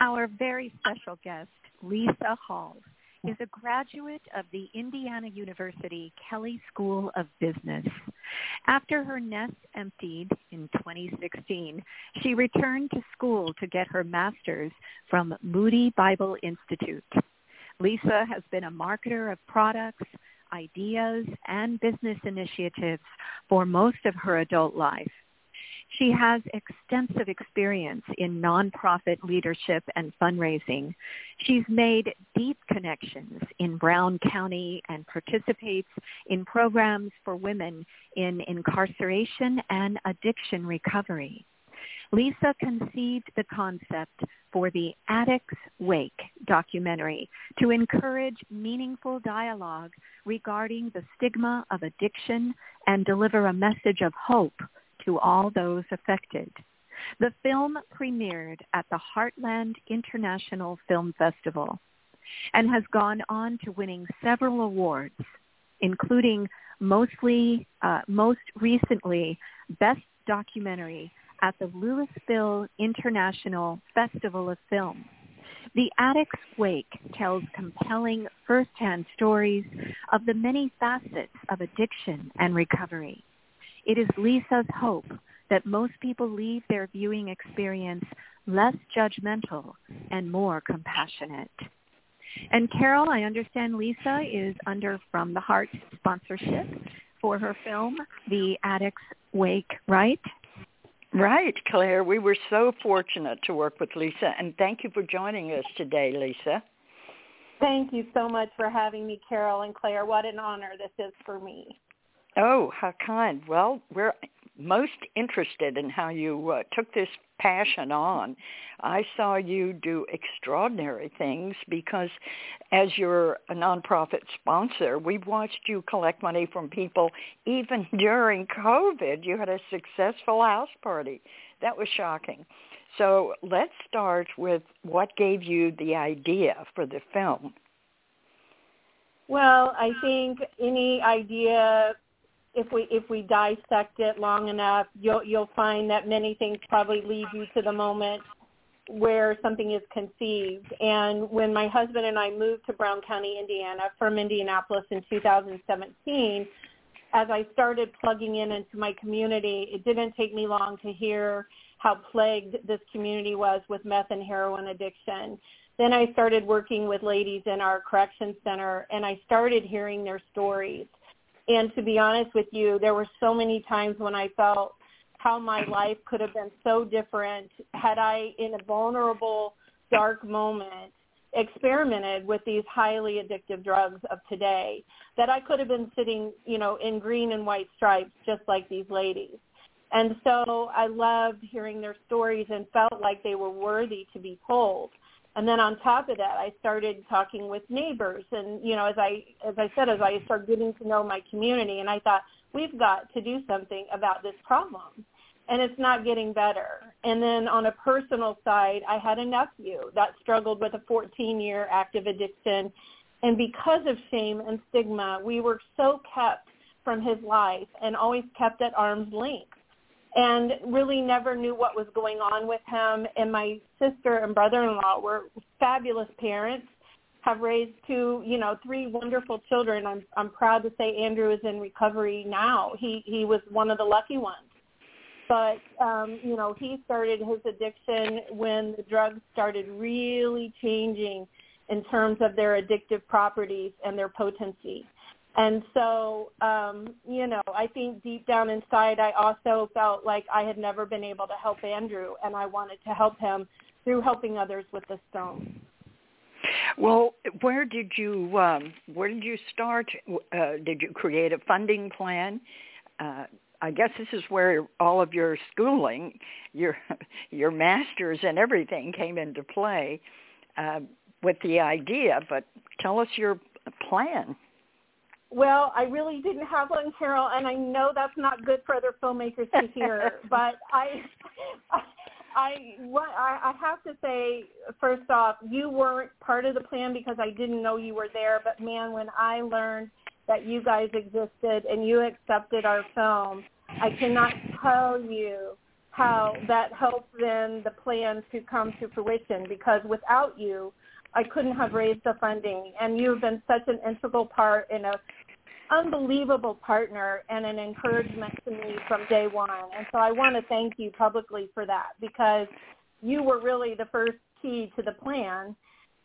Our very special guest, Lisa Hall, is a graduate of the Indiana University Kelley School of Business. After her nest emptied in 2016, she returned to school to get her master's from Moody Bible Institute. Lisa has been a marketer of products, ideas, and business initiatives for most of her adult life. She has extensive experience in nonprofit leadership and fundraising. She's made deep connections in Brown County and participates in programs for women in incarceration and addiction recovery. Lisa conceived the concept for the Addict's Wake documentary to encourage meaningful dialogue regarding the stigma of addiction and deliver a message of hope to all those affected. The film premiered at the Heartland International Film Festival and has gone on to winning several awards, including mostly, uh, most recently Best Documentary at the Louisville International Festival of Film. The Addict's Wake tells compelling firsthand stories of the many facets of addiction and recovery. It is Lisa's hope that most people leave their viewing experience less judgmental and more compassionate. And Carole, I understand Lisa is under From the Heart sponsorship for her film, The Addict's Wake, right? Right, Claire. We were so fortunate to work with Lisa, and thank you for joining us today, Lisa. Thank you so much for having me, Carole and Claire. What an honor this is for me. Oh, how kind. Well, we're most interested in how you uh, took this passion on. I saw you do extraordinary things because as you're a nonprofit sponsor, we've watched you collect money from people even during COVID. You had a successful house party. That was shocking. So let's start with what gave you the idea for the film. Well, I think any idea if we if we dissect it long enough, you'll you'll find that many things probably lead you to the moment where something is conceived. And when my husband and I moved to Brown County, Indiana, from Indianapolis in 2017, as I started plugging in into my community, it didn't take me long to hear how plagued this community was with meth and heroin addiction. Then I started working with ladies in our correction center, and I started hearing their stories and to be honest with you, there were so many times when I felt how my life could have been so different had I, in a vulnerable, dark moment, experimented with these highly addictive drugs of today that I could have been sitting, you know, in green and white stripes just like these ladies. And so I loved hearing their stories and felt like they were worthy to be told. And then on top of that, I started talking with neighbors, and you know, as I as I said, as I started getting to know my community, and I thought we've got to do something about this problem, and it's not getting better. And then on a personal side, I had a nephew that struggled with a 14-year active addiction, and because of shame and stigma, we were so kept from his life and always kept at arm's length and really never knew what was going on with him. And my sister and brother-in-law were fabulous parents, have raised two, you know, three wonderful children. I'm I'm proud to say Andrew is in recovery now. He he was one of the lucky ones. But um, you know, he started his addiction when the drugs started really changing in terms of their addictive properties and their potency. And so, um, you know, I think deep down inside, I also felt like I had never been able to help Andrew, and I wanted to help him through helping others with the stone. Well, where did you um, where did you start? Uh, did you create a funding plan? Uh, I guess this is where all of your schooling, your your masters and everything came into play uh, with the idea. But tell us your plan. Well, I really didn't have one, Carole, and I know that's not good for other filmmakers to hear. but I, I, what I, I have to say, first off, you weren't part of the plan because I didn't know you were there. But man, when I learned that you guys existed and you accepted our film, I cannot tell you how that helped then the plan to come to fruition. Because without you, I couldn't have raised the funding, and you've been such an integral part in a unbelievable partner and an encouragement to me from day one. And so I want to thank you publicly for that because you were really the first key to the plan.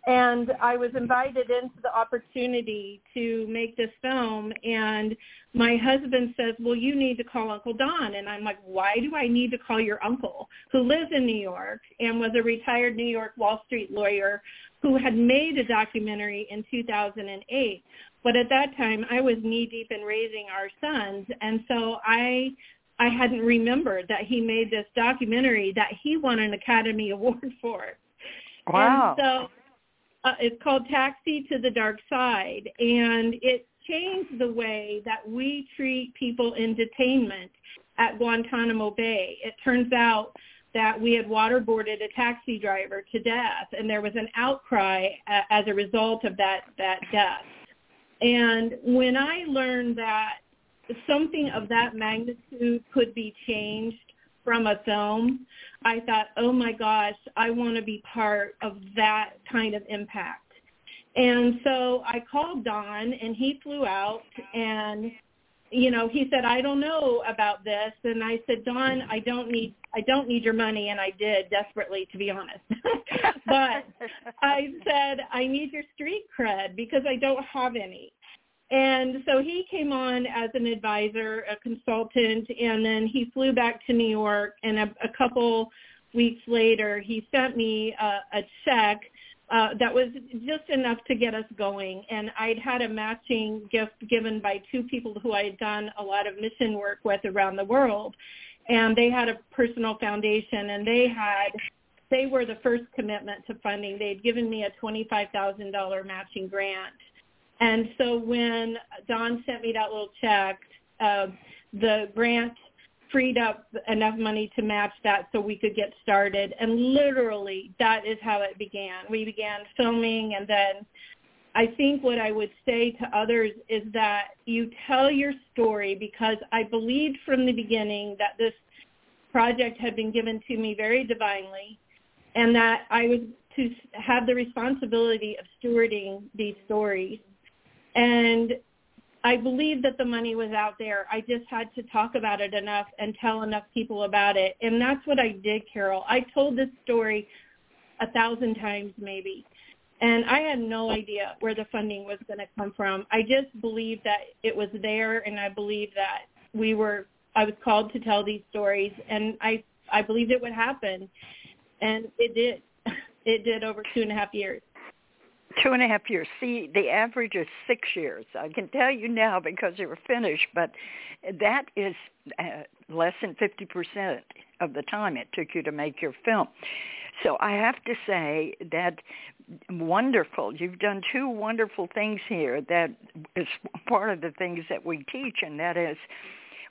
And I was invited into the opportunity to make this film and my husband says, well, you need to call Uncle Don. And I'm like, why do I need to call your uncle who lives in New York and was a retired New York Wall Street lawyer who had made a documentary in 2008. But at that time, I was knee deep in raising our sons, and so I I hadn't remembered that he made this documentary that he won an Academy Award for. Wow! And so uh, it's called Taxi to the Dark Side, and it changed the way that we treat people in detainment at Guantanamo Bay. It turns out that we had waterboarded a taxi driver to death, and there was an outcry uh, as a result of that that death. And when I learned that something of that magnitude could be changed from a film, I thought, oh my gosh, I want to be part of that kind of impact. And so I called Don and he flew out and you know, he said, I don't know about this. And I said, Don, I don't need, I don't need your money. And I did desperately, to be honest. but I said, I need your street cred because I don't have any. And so he came on as an advisor, a consultant, and then he flew back to New York. And a, a couple weeks later, he sent me a, a check uh, that was just enough to get us going. And I'd had a matching gift given by two people who I had done a lot of mission work with around the world. And they had a personal foundation and they had, they were the first commitment to funding. They'd given me a $25,000 matching grant. And so when Don sent me that little check, uh, the grant freed up enough money to match that so we could get started. And literally, that is how it began. We began filming, and then I think what I would say to others is that you tell your story because I believed from the beginning that this project had been given to me very divinely and that I was to have the responsibility of stewarding these stories. And I believe that the money was out there. I just had to talk about it enough and tell enough people about it. And that's what I did, Carole. I told this story a thousand times maybe. And I had no idea where the funding was going to come from. I just believed that it was there and I believed that we were I was called to tell these stories and I I believed it would happen. And it did. It did over two and a half years two and a half years. See, the average is six years. I can tell you now because you were finished, but that is uh, less than 50% of the time it took you to make your film. So I have to say that wonderful. You've done two wonderful things here that is part of the things that we teach, and that is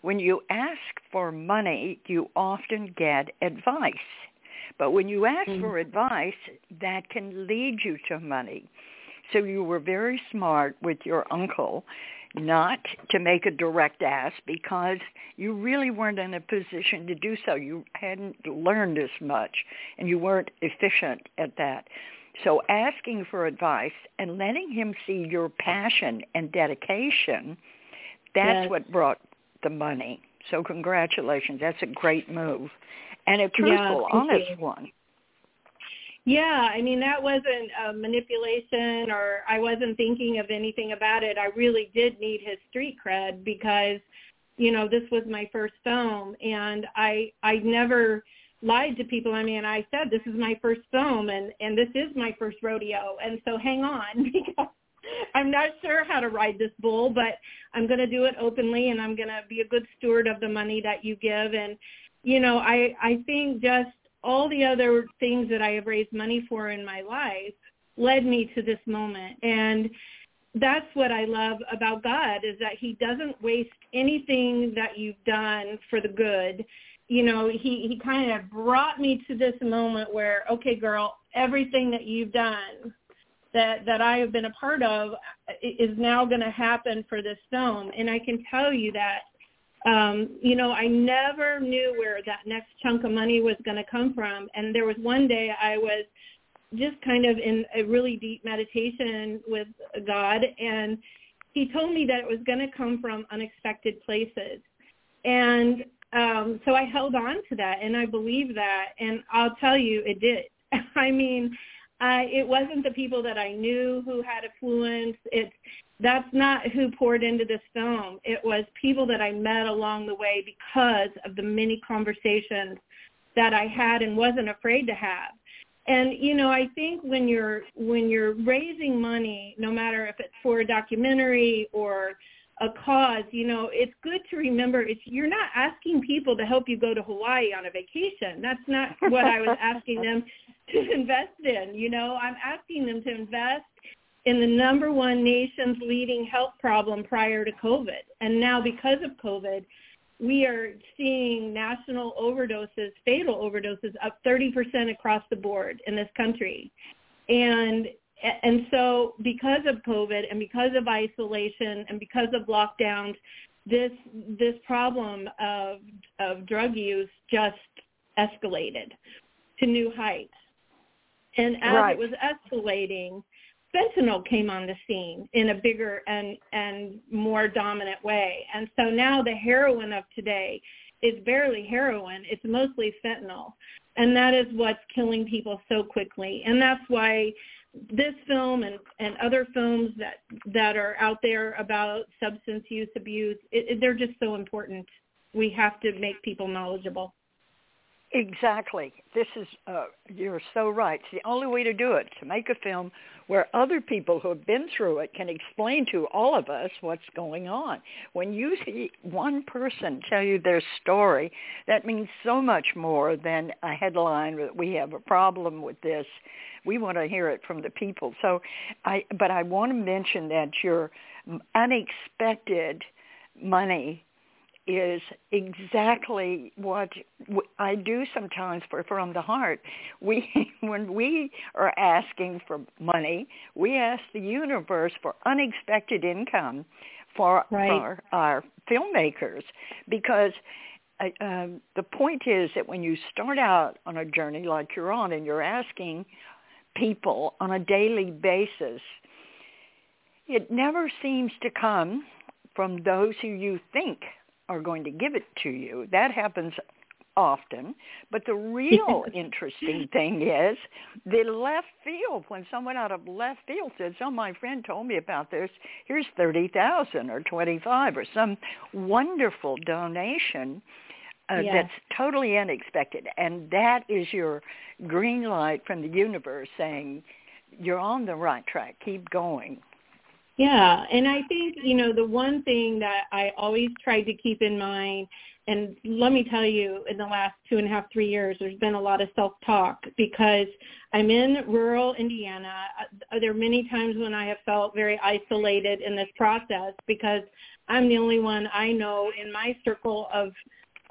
when you ask for money, you often get advice but when you ask mm-hmm. for advice, that can lead you to money. So you were very smart with your uncle not to make a direct ask because you really weren't in a position to do so. You hadn't learned as much and you weren't efficient at that. So asking for advice and letting him see your passion and dedication, that's yes. what brought the money. So congratulations. That's a great move and a truthful, yeah, honest you. one. Yeah, I mean that wasn't a manipulation or I wasn't thinking of anything about it. I really did need his street cred because you know, this was my first film and I I never lied to people. I mean, I said this is my first film and and this is my first rodeo and so hang on because I'm not sure how to ride this bull, but I'm going to do it openly and I'm going to be a good steward of the money that you give. And, you know, I, I think just all the other things that I have raised money for in my life led me to this moment. And that's what I love about God is that he doesn't waste anything that you've done for the good. You know, he, he kind of brought me to this moment where, okay, girl, everything that you've done that that I have been a part of is now going to happen for this film, and I can tell you that um, you know I never knew where that next chunk of money was going to come from, and there was one day I was just kind of in a really deep meditation with God, and He told me that it was going to come from unexpected places, and um, so I held on to that, and I believe that, and I'll tell you, it did. I mean, I, it wasn't the people that I knew who had affluence. It's that's not who poured into this film. It was people that I met along the way because of the many conversations that I had and wasn't afraid to have. And you know, I think when you're when you're raising money, no matter if it's for a documentary or a cause, you know, it's good to remember it's you're not asking people to help you go to Hawaii on a vacation. That's not what I was asking them to invest in. You know, I'm asking them to invest in the number one nation's leading health problem prior to COVID. And now because of COVID, we are seeing national overdoses, fatal overdoses up 30% across the board in this country. And and so because of COVID and because of isolation and because of lockdowns, this this problem of of drug use just escalated to new heights. And as right. it was escalating, fentanyl came on the scene in a bigger and and more dominant way. And so now the heroin of today is barely heroin, it's mostly fentanyl. And that is what's killing people so quickly. And that's why this film and, and other films that that are out there about substance use abuse, it, it, they're just so important. We have to make people knowledgeable. Exactly. This is, uh, you're so right. It's the only way to do it, to make a film where other people who have been through it can explain to all of us what's going on. When you see one person tell you their story, that means so much more than a headline that we have a problem with this. We want to hear it from the people. So I, but I want to mention that your unexpected money is exactly what I do sometimes for From the Heart. We, when we are asking for money, we ask the universe for unexpected income for, right. for our filmmakers because uh, um, the point is that when you start out on a journey like you're on and you're asking people on a daily basis, it never seems to come from those who you think are going to give it to you. That happens often. But the real interesting thing is the left field. When someone out of left field says, "Oh, my friend told me about this. Here's thirty thousand or twenty-five or some wonderful donation." Uh, yeah. That's totally unexpected, and that is your green light from the universe saying you're on the right track. Keep going. Yeah, and I think, you know, the one thing that I always tried to keep in mind, and let me tell you, in the last two and a half, three years, there's been a lot of self-talk because I'm in rural Indiana. Uh, there are many times when I have felt very isolated in this process because I'm the only one I know in my circle of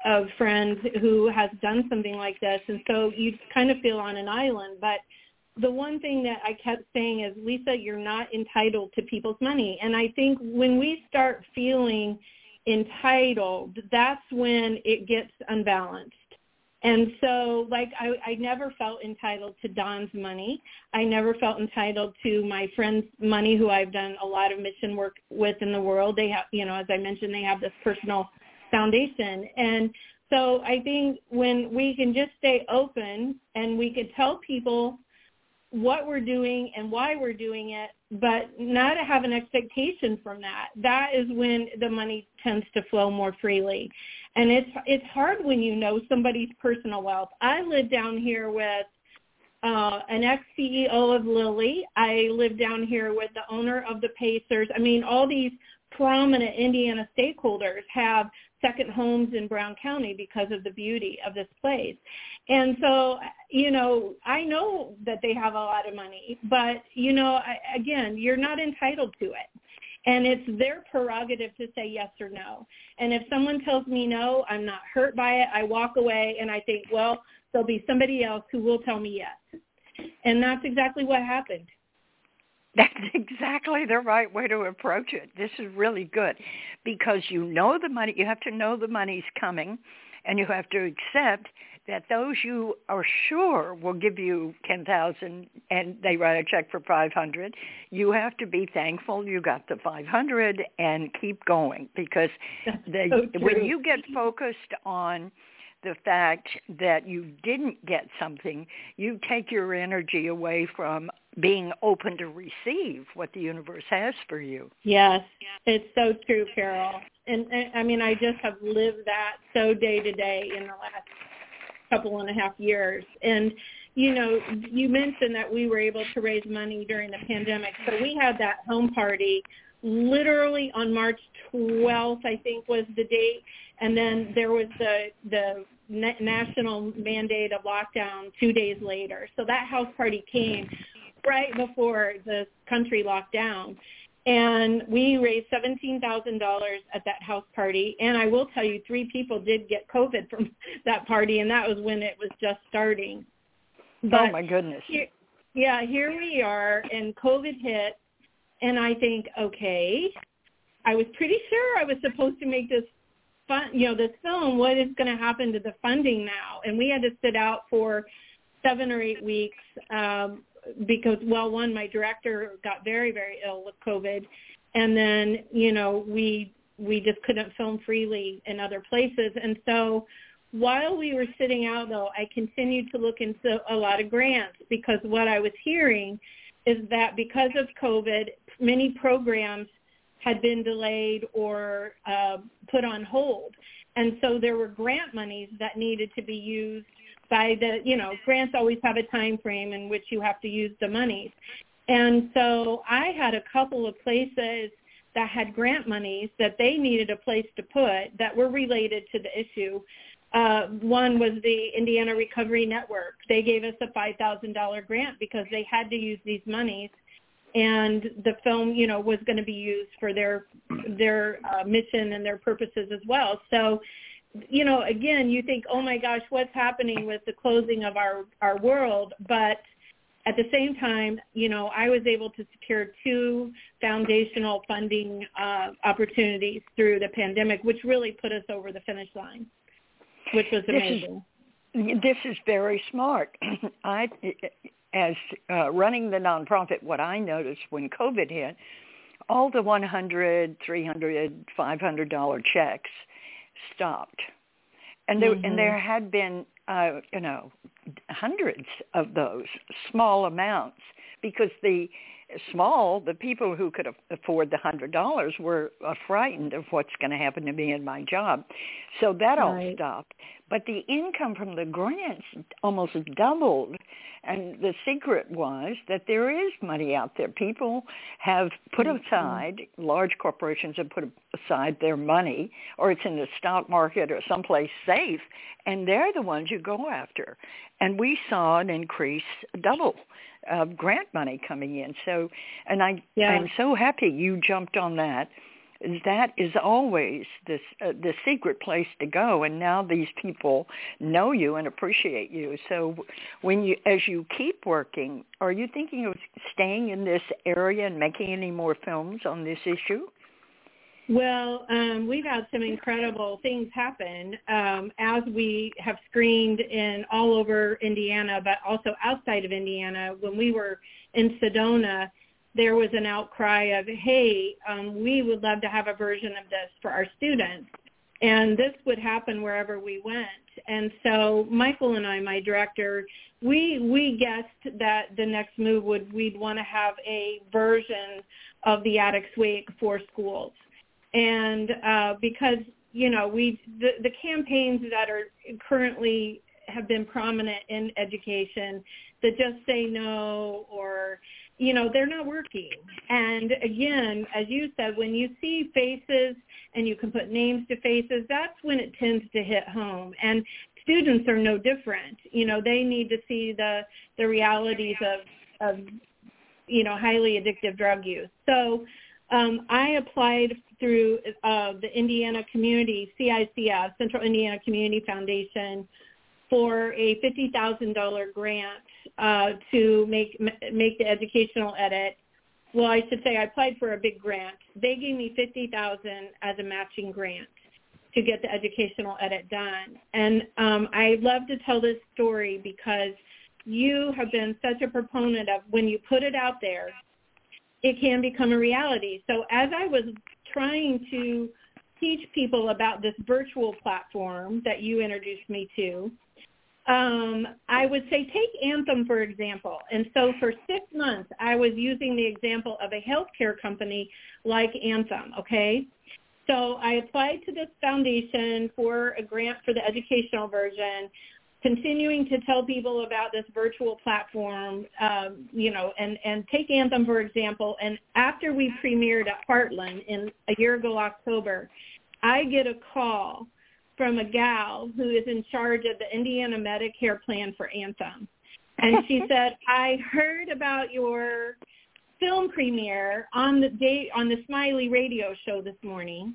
of friends who has done something like this, and so you kind of feel on an island. But the one thing that I kept saying is, Lisa, you're not entitled to people's money. And I think when we start feeling entitled, that's when it gets unbalanced. And so, like, I, I never felt entitled to Don's money. I never felt entitled to my friends' money, who I've done a lot of mission work with in the world. They have, you know, as I mentioned, they have this personal foundation. And so I think when we can just stay open and we could tell people what we're doing and why we're doing it, but not to have an expectation from that. That is when the money tends to flow more freely. And it's it's hard when you know somebody's personal wealth. I live down here with uh, an ex-CEO of Lilly. I live down here with the owner of the Pacers. I mean, all these prominent Indiana stakeholders have second homes in Brown County because of the beauty of this place. And so, you know, I know that they have a lot of money, but, you know, again, you're not entitled to it. And it's their prerogative to say yes or no. And if someone tells me no, I'm not hurt by it. I walk away and I think, well, there'll be somebody else who will tell me yes. And that's exactly what happened. That's exactly the right way to approach it. This is really good because you know the money, you have to know the money's coming and you have to accept that those you are sure will give you 10,000 and they write a check for 500, you have to be thankful you got the 500 and keep going because they, so when you get focused on the fact that you didn't get something, you take your energy away from being open to receive what the universe has for you. Yes, it's so true, Carole. And, and I mean, I just have lived that so day to day in the last couple and a half years. And you know, you mentioned that we were able to raise money during the pandemic. So we had that home party literally on March 12th, I think was the date. And then there was the the national mandate of lockdown two days later. So that house party came right before the country locked down. And we raised $17,000 at that house party. And I will tell you, three people did get COVID from that party, and that was when it was just starting. Oh, but oh, my goodness. Here, yeah, here we are, and COVID hit, and I think, okay, I was pretty sure I was supposed to make this fun, you know, this film. What is going to happen to the funding now? And we had to sit out for seven or eight weeks um, because, well, one, my director got very, very ill with COVID, and then, you know, we we just couldn't film freely in other places, and so while we were sitting out though, I continued to look into a lot of grants because what I was hearing is that because of COVID, many programs had been delayed or uh, put on hold. And so there were grant monies that needed to be used by the, you know, grants always have a time frame in which you have to use the monies. And so I had a couple of places that had grant monies that they needed a place to put that were related to the issue. Uh, one was the Indiana Recovery Network. They gave us a $5,000 grant because they had to use these monies and the film, you know, was going to be used for their their uh, mission and their purposes as well. So, you know, again, you think, oh my gosh, what's happening with the closing of our our world? But at the same time, you know, I was able to secure two foundational funding uh, opportunities through the pandemic, which really put us over the finish line, which was amazing. This is, very smart. I as uh, running the nonprofit, what I noticed when COVID hit, all the 100, 300, 500 dollar checks stopped, and there mm-hmm. and there had been uh, you know hundreds of those small amounts because the small, the people who could afford the hundred dollars were uh, frightened of what's going to happen to me and my job, so that right. all stopped. But the income from the grants almost doubled, and the secret was that there is money out there. People have put mm-hmm. aside, large corporations have put aside their money, or it's in the stock market or someplace safe, and they're the ones you go after. And we saw an increase double of grant money coming in. So, and I yeah. I'm so happy you jumped on that. That is always this uh, the secret place to go, and now these people know you and appreciate you. So, when you as you keep working, are you thinking of staying in this area and making any more films on this issue? Well, um, we've had some incredible things happen um, as we have screened in all over Indiana, but also outside of Indiana. When we were in Sedona, there was an outcry of, hey, um, we would love to have a version of this for our students. And this would happen wherever we went. And so Michael and I, my director, we we guessed that the next move would we'd want to have a version of the Addicts Wake for schools and uh, because you know we the, the campaigns that are currently have been prominent in education that just say no or you know they're not working. And again as you said when you see faces and you can put names to faces that's when it tends to hit home. And students are no different. You know they need to see the the realities of of you know highly addictive drug use. So um, I applied through uh, the Indiana Community CICF Central Indiana Community Foundation for a fifty thousand dollar grant uh, to make make the educational edit. Well, I should say I applied for a big grant. They gave me fifty thousand as a matching grant to get the educational edit done. And um, I love to tell this story because you have been such a proponent of when you put it out there, it can become a reality. So as I was trying to teach people about this virtual platform that you introduced me to, um, I would say take Anthem for example. And so for six months, I was using the example of a healthcare company like Anthem. Okay, so I applied to this foundation for a grant for the educational version, continuing to tell people about this virtual platform. Um, you know, and and take Anthem for example. And after we premiered at Heartland in a year ago October, I get a call from a gal who is in charge of the Indiana Medicare plan for Anthem. And she said, I heard about your film premiere on the day on the Smiley radio show this morning.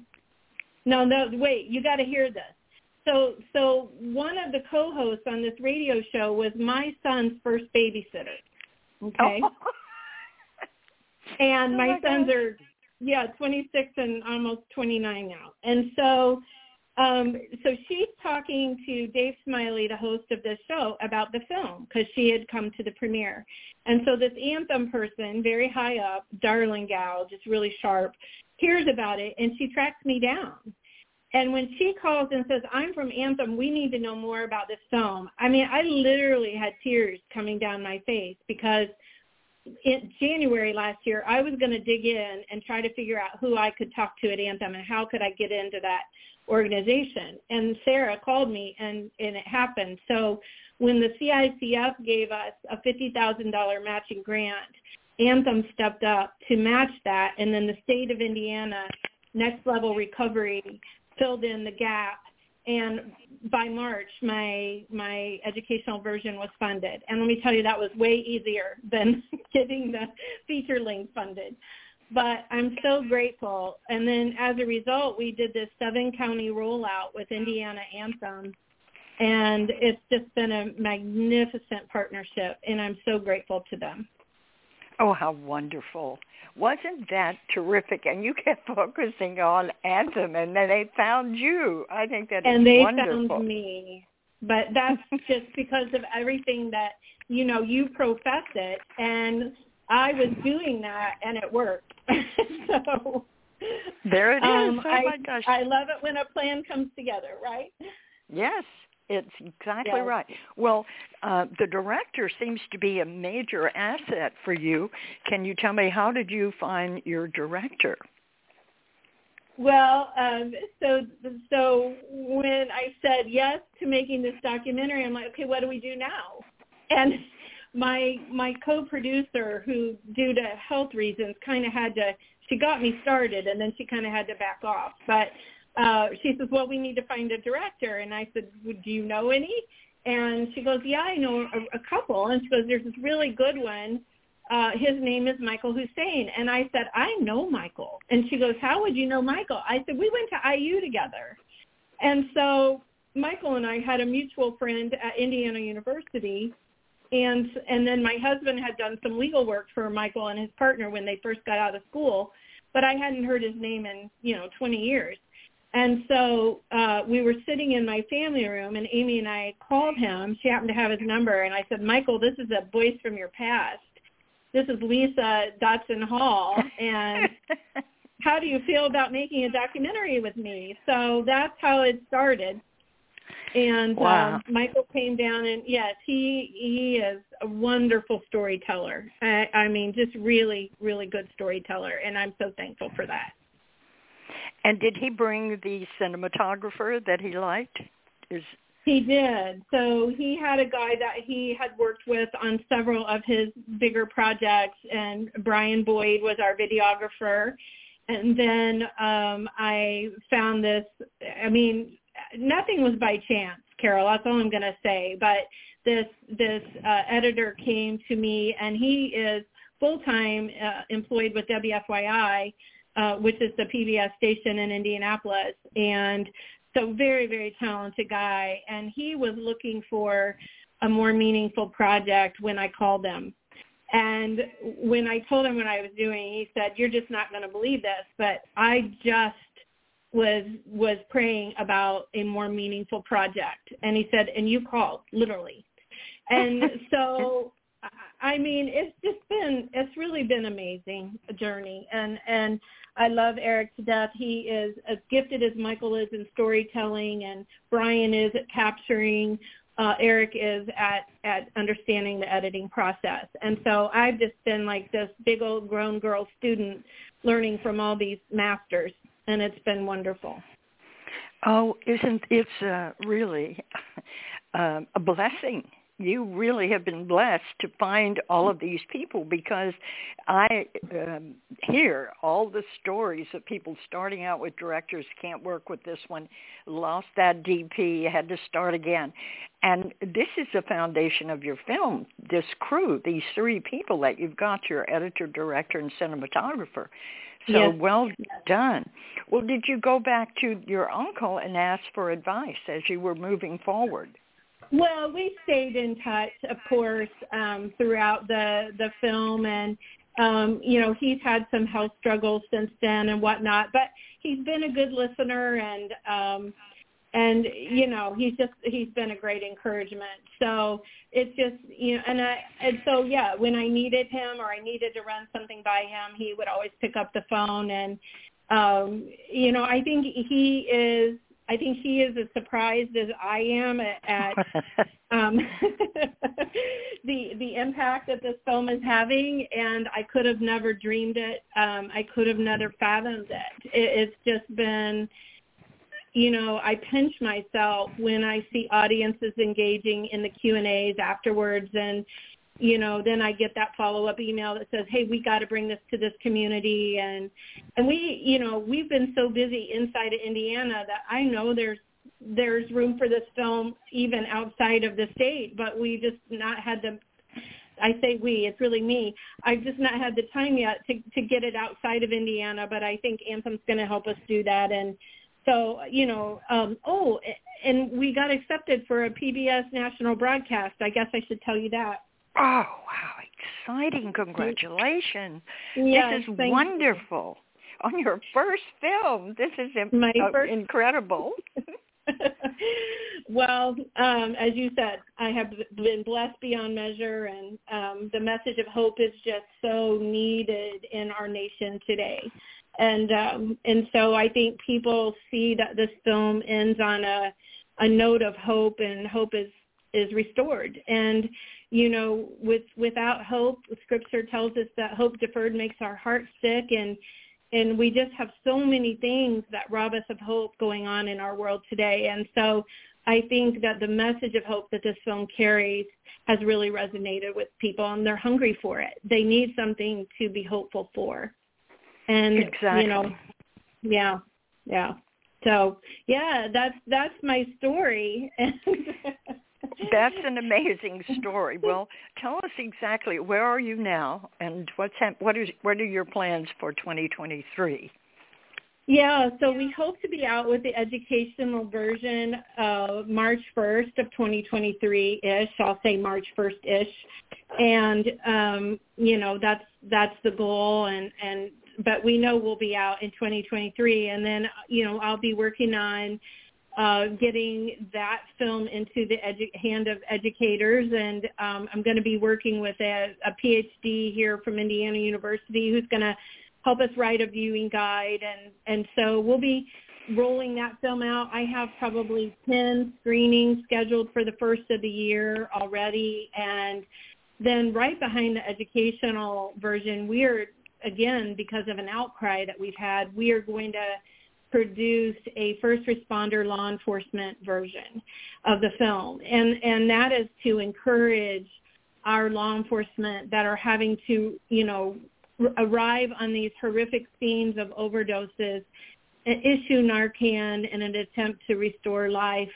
No, no, wait, you got to hear this. So, so one of the co-hosts on this radio show was my son's first babysitter. Okay. Oh. and my, oh my sons gosh. are yeah, 26 and almost 29 now. And so um, so she's talking to Dave Smiley, the host of this show, about the film because she had come to the premiere. And so this Anthem person, very high up, darling gal, just really sharp, hears about it and she tracks me down. And when she calls and says, I'm from Anthem, we need to know more about this film. I mean, I literally had tears coming down my face because in January last year, I was going to dig in and try to figure out who I could talk to at Anthem and how could I get into that organization. And Sarah called me and, and it happened. So when the CICF gave us a $50,000 matching grant, Anthem stepped up to match that. And then the state of Indiana, Next Level Recovery, filled in the gap. And by March, my my educational version was funded. And let me tell you, that was way easier than getting the feature length funded but I'm so grateful. And then as a result, we did this seven county rollout with Indiana Anthem. And it's just been a magnificent partnership, and I'm so grateful to them. Oh, how wonderful. Wasn't that terrific? And you kept focusing on Anthem, and then they found you. I think that and they wonderful. found me. But that's just because of everything that, you know, you profess it, and I was doing that, and it worked. so there it is. Um, oh I, my gosh! I love it when a plan comes together, right? Yes, it's exactly yes. right. Well, uh, the director seems to be a major asset for you. Can you tell me how did you find your director? Well, um, so so when I said yes to making this documentary, I'm like, okay, what do we do now? And my my co-producer who due to health reasons kind of had to she got me started and then she kind of had to back off but uh she says well we need to find a director. And i said well, do you know any? And she goes yeah i know a, a couple. And she goes there's this really good one. Uh his name is michael hussein and i said i know michael. And she goes how would you know michael? I said we went to iu together. And so michael and i had a mutual friend at indiana university. And and then my husband had done some legal work for Michael and his partner when they first got out of school, but I hadn't heard his name in you know 20 years. And so uh, we were sitting in my family room, and Amy and I called him. She happened to have his number, and I said, "Michael, this is a voice from your past. This is Lisa Dotson Hall, and how do you feel about making a documentary with me?" So that's how it started. And wow. um, Michael came down, and yes, he he is a wonderful storyteller. I, I mean, just really, really good storyteller, and I'm so thankful for that. And did he bring the cinematographer that he liked? Is He did. So he had a guy that he had worked with on several of his bigger projects, and Brian Boyd was our videographer. And then um, I found this. I mean, nothing was by chance, Carole. That's all I'm going to say. But this this uh, editor came to me, and he is full time uh, employed with WFYI, uh, which is the PBS station in Indianapolis, and so very, very talented guy. And he was looking for a more meaningful project when I called him. And when I told him what I was doing, he said, "You're just not going to believe this, but I just was was praying about a more meaningful project." And he said, "And you called, literally." And so I mean, it's just been it's really been amazing journey, and and I love Eric to death. He is as gifted as Michael is in storytelling, and Brian is at capturing. Uh, Eric is at at understanding the editing process, and so I've just been like this big old grown girl student, learning from all these masters, and it's been wonderful. Oh, isn't it's uh, really uh, a blessing you really have been blessed to find all of these people because I um, hear all the stories of people starting out with directors can't work with this one, lost that DP, had to start again. And this is the foundation of your film, this crew, these three people that you've got, your editor, director, and cinematographer. So yes. well done. Well, did you go back to your uncle and ask for advice as you were moving forward? Well, we stayed in touch, of course, um, throughout the the film, and um, you know he's had some health struggles since then and whatnot. But he's been a good listener, and um, and you know he's just he's been a great encouragement. So it's just you know, and I and so yeah, when I needed him or I needed to run something by him, he would always pick up the phone, and um, you know I think he is I think he is as surprised as I am at, at um, the the impact that this film is having, and I could have never dreamed it. Um, I could have never fathomed it. it. It's just been, you know, I pinch myself when I see audiences engaging in the Q and A's afterwards, and you know, then I get that follow-up email that says, "Hey, we got to bring this to this community," and and we, you know, we've been so busy inside of Indiana that I know there's there's room for this film even outside of the state, but we just not had the. I say we, it's really me. I've just not had the time yet to to get it outside of Indiana, but I think Anthem's going to help us do that, and so you know, um, oh, and we got accepted for a PBS national broadcast. I guess I should tell you that. Oh, wow, exciting. Congratulations. Yes, this is wonderful. You. On your first film. This is uh, first... incredible. well, um, as you said, I have been blessed beyond measure, and um, the message of hope is just so needed in our nation today. And um, and so I think people see that this film ends on a a note of hope, and hope is is restored. And you know, with without hope, Scripture tells us that hope deferred makes our hearts sick, and and we just have so many things that rob us of hope going on in our world today. And so, I think that the message of hope that this film carries has really resonated with people, and they're hungry for it. They need something to be hopeful for. And exactly. you know, yeah, yeah. So yeah, that's that's my story. That's an amazing story. Well, tell us exactly where are you now, and what's what is what are your plans for 2023? Yeah, so we hope to be out with the educational version uh, March 1st of 2023-ish. I'll say March 1st-ish, and um, you know that's that's the goal. And and but we know we'll be out in 2023, and then you know I'll be working on uh, getting that film into the edu- hand of educators. And um, I'm going to be working with a, a PhD here from Indiana University who's going to help us write a viewing guide. And, and so we'll be rolling that film out. I have probably 10 screenings scheduled for the first of the year already. And then right behind the educational version, we are, again, because of an outcry that we've had, we are going to produced a first responder law enforcement version of the film, and and that is to encourage our law enforcement that are having to, you know, arrive on these horrific scenes of overdoses, issue Narcan in an attempt to restore life.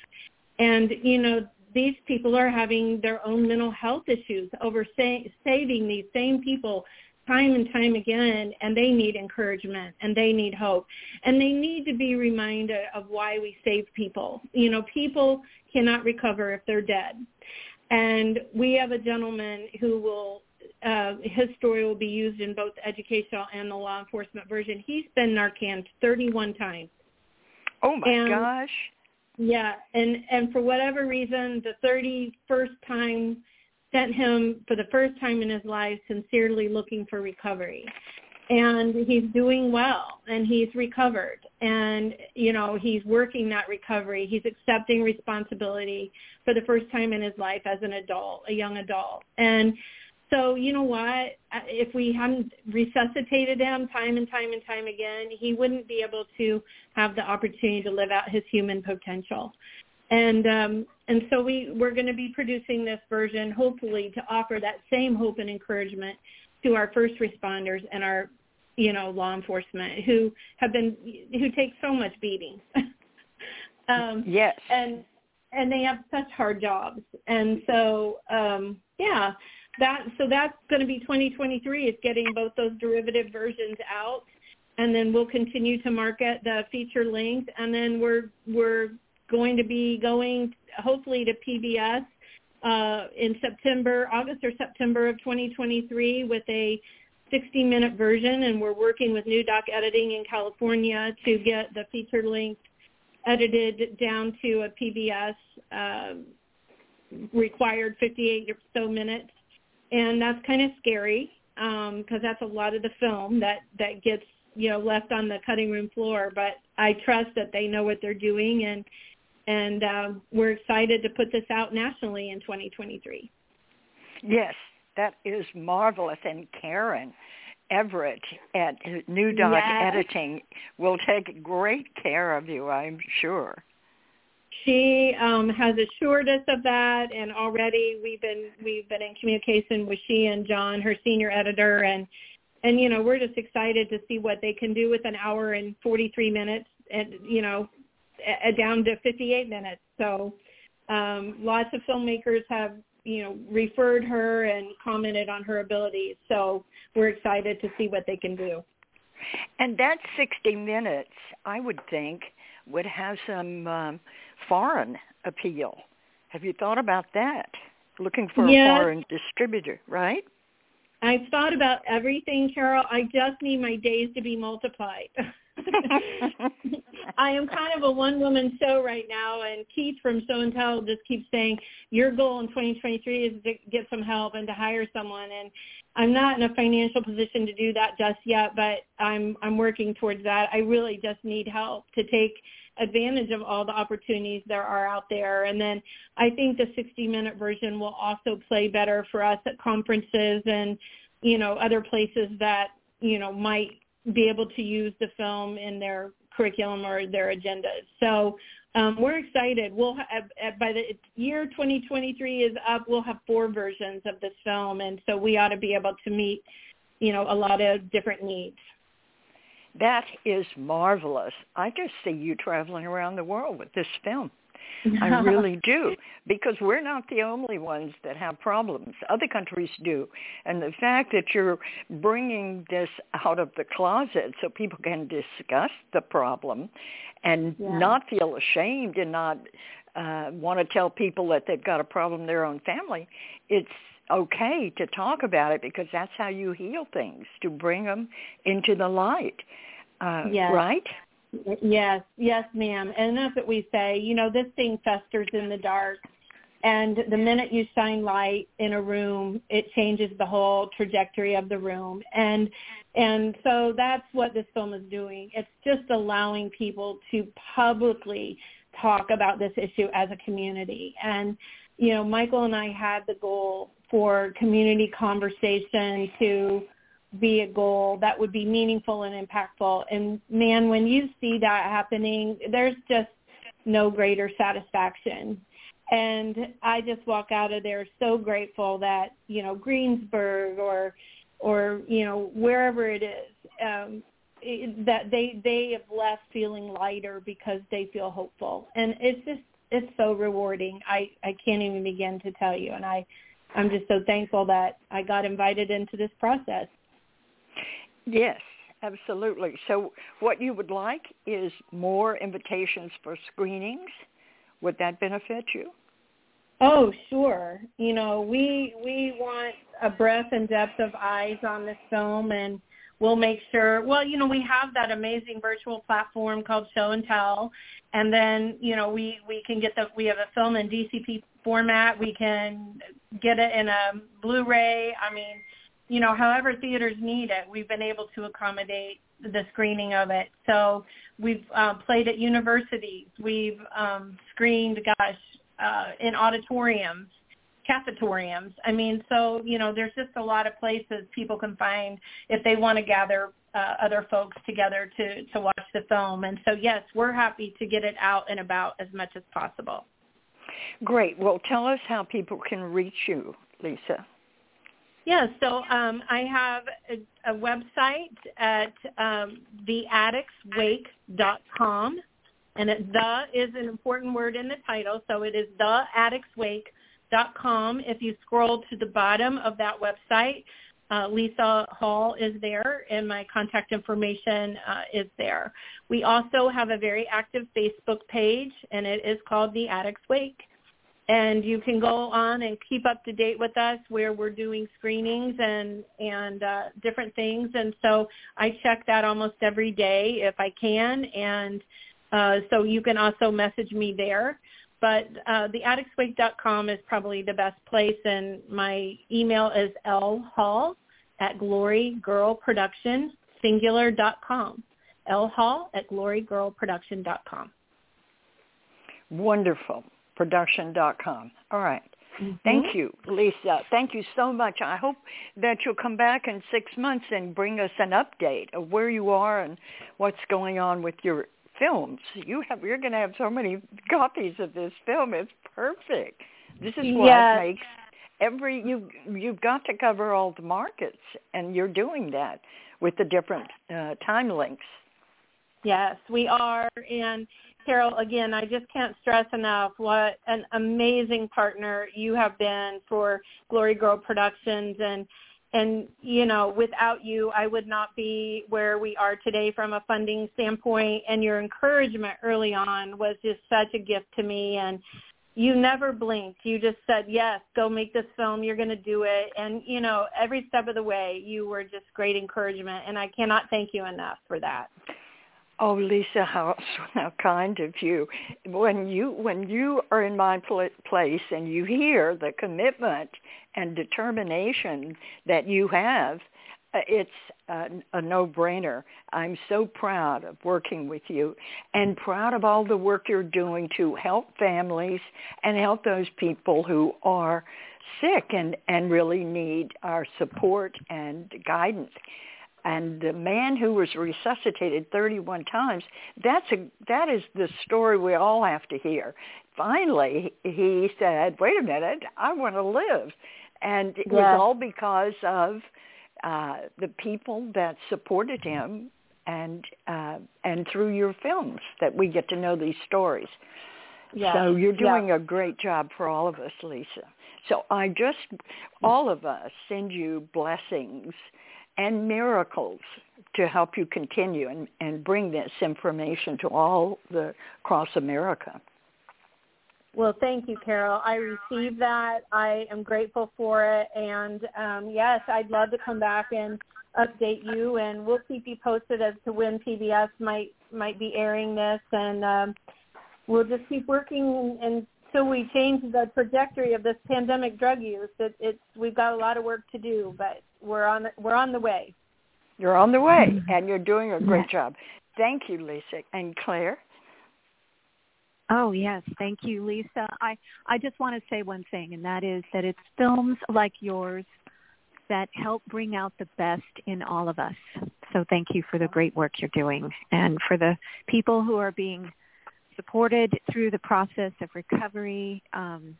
And, you know, these people are having their own mental health issues over sa- saving these same people time and time again and they need encouragement and they need hope and they need to be reminded of why we save people you know people cannot recover if they're dead and we have a gentleman who will uh, his story will be used in both the educational and the law enforcement version. He's been Narcan 31 times. Oh my and, gosh. Yeah, and and for whatever reason, the 31st time sent him for the first time in his life sincerely looking for recovery. And he's doing well and he's recovered and you know, he's working that recovery. He's accepting responsibility for the first time in his life as an adult, a young adult. And so you know what? If we hadn't resuscitated him time and time and time again, he wouldn't be able to have the opportunity to live out his human potential. And um, and so we we're going to be producing this version, hopefully, to offer that same hope and encouragement to our first responders and our you know law enforcement who have been who take so much beating. um, yes. And and they have such hard jobs, and so um, yeah that so that's going to be 2023 is getting both those derivative versions out and then we'll continue to market the feature length and then we're we're going to be going hopefully to PBS uh, in September, August or September of 2023 with a 60 minute version and we're working with New Doc Editing in California to get the feature length edited down to a PBS uh, required 58 or so minutes and that's kind of scary because um, that's a lot of the film that that gets you know left on the cutting room floor. But I trust that they know what they're doing, and and um, we're excited to put this out nationally in 2023. Yes, that is marvelous, and Karen. Everett at New Doc yes. Editing will take great care of you, I'm sure she um, has assured us of that, and already we've been we've been in communication with she and John, her senior editor, and and you know we're just excited to see what they can do with an hour and 43 minutes, and you know a, down to 58 minutes. So um, lots of filmmakers have you know referred her and commented on her abilities. So we're excited to see what they can do. And that 60 minutes, I would think, would have some. Um, foreign appeal. Have you thought about that? Looking for yes. a foreign distributor, right? I've thought about everything, Carole. I just need my days to be multiplied. I am kind of a one-woman show right now, and Keith from Show and Tell just keeps saying, your goal in 2023 is to get some help and to hire someone. And I'm not in a financial position to do that just yet, but I'm I'm working towards that. I really just need help to take – advantage of all the opportunities there are out there. And then I think the 60 minute version will also play better for us at conferences and, you know, other places that, you know, might be able to use the film in their curriculum or their agendas. So um, we're excited. We'll have, by the year 2023 is up, we'll have four versions of this film, and so we ought to be able to meet, you know, a lot of different needs. That is marvelous. I just see you traveling around the world with this film. I really do because we're not the only ones that have problems. Other countries do. And the fact that you're bringing this out of the closet so people can discuss the problem and yeah. not feel ashamed and not uh, want to tell people that they've got a problem in their own family, it's okay to talk about it because that's how you heal things, to bring them into the light. Uh, yes. Right? Yes, yes, ma'am. And that's what we say. You know, this thing festers in the dark. And the minute you shine light in a room, it changes the whole trajectory of the room. And and so that's what this film is doing. It's just allowing people to publicly talk about this issue as a community. And you know, Michael and I had the goal for community conversation to be a goal that would be meaningful and impactful. And man, when you see that happening, there's just no greater satisfaction. And I just walk out of there so grateful that, you know, Greensburg or, or, you know, wherever it is, um, that they, they have left feeling lighter because they feel hopeful. And it's just, it's so rewarding. I, I can't even begin to tell you. And I, I'm just so thankful that I got invited into this process. Yes, absolutely. So what you would like is more invitations for screenings. Would that benefit you? Oh, sure. You know, we we want a breadth and depth of eyes on this film and we'll make sure well, you know, we have that amazing virtual platform called Show and Tell and then, you know, we we can get the we have a film in DCP format. We can get it in a Blu-ray. I mean, you know, however theaters need it, we've been able to accommodate the screening of it. So we've uh, played at universities. We've um, screened, gosh, uh, in auditoriums, cafetoriums. I mean, so you know, there's just a lot of places people can find if they want to gather uh, other folks together to to watch the film. And so, yes, we're happy to get it out and about as much as possible. Great. Well, tell us how people can reach you, Lisa. Yeah, so um, I have a, a website at um, theaddictswake.com, and it, the is an important word in the title, so it is theaddictswake.com. If you scroll to the bottom of that website, uh, Lisa Hall is there, and my contact information uh, is there. We also have a very active Facebook page, and it is called The Addicts Wake and you can go on and keep up to date with us where we're doing screenings and and uh, different things. And so I check that almost every day if I can, and uh, so you can also message me there. But uh, theaddictswake.com is probably the best place, and my email is lhall at glorygirlproduction singular.com. lhall at glorygirlproduction.com. Wonderful production.com. All right. mm-hmm. Thank you, Lisa. Thank you so much. I hope that you'll come back in six months and bring us an update of where you are and what's going on with your films. You have you're going to have so many copies of this film. It's perfect. This is what yes. makes every you you've got to cover all the markets, and you're doing that with the different uh, time links. Yes, we are, and Carole, again, I just can't stress enough what an amazing partner you have been for Glory Girl Productions. And and you know without you I would not be where we are today from a funding standpoint. And your encouragement early on was just such a gift to me. And you never blinked. You just said yes go make this film. You're going to do it. And you know every step of the way you were just great encouragement. And I cannot thank you enough for that Oh, Lisa, how how kind of you. When you when you are in my pl- place and you hear the commitment and determination that you have, uh, it's a, a no-brainer. I'm so proud of working with you and proud of all the work you're doing to help families and help those people who are sick and and really need our support and guidance and the man who was resuscitated 31 times that's a that is the story we all have to hear. Finally he said wait a minute i want to live. And it was all because of uh the people that supported him and uh and through your films that we get to know these stories. Yes. so you're doing a great job for all of us lisa. So i just all of us send you blessings and miracles to help you continue and, and bring this information to all the across America. Well, thank you, Carole. I received that. I am grateful for it. And um, yes, I'd love to come back and update you, and we'll keep you posted as to when PBS might might be airing this, and um, we'll just keep working until we change the trajectory of this pandemic drug use. It, it's we've got a lot of work to do, but we're on the, we're on the way. You're on the way, mm-hmm. and you're doing a great job. Thank you, Lisa and Claire. Oh yes, thank you, Lisa. I I just want to say one thing, and that is that it's films like yours, that help bring out the best in all of us. So thank you for the great work you're doing and for the people who are being supported through the process of recovery. Um,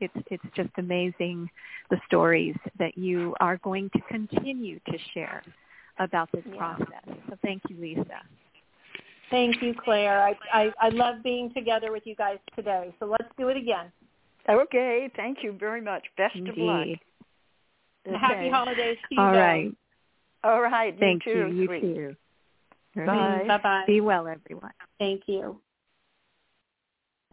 it's it's just amazing the stories that you are going to continue to share about this yeah. process. So thank you, Lisa. Thank you, Claire. I, I, I love being together with you guys today. So let's do it again. Okay. Thank you very much. Best Indeed. of luck. Okay. Happy holidays to you. All right. All right. Thank you. Too, you sweet. too. Bye. Bye-bye. Be well, everyone. Thank you.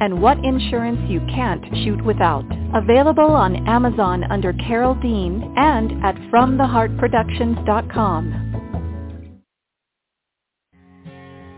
and what insurance you can't shoot without. Available on Amazon under Carole Dean and at FromTheHeartProductions.com.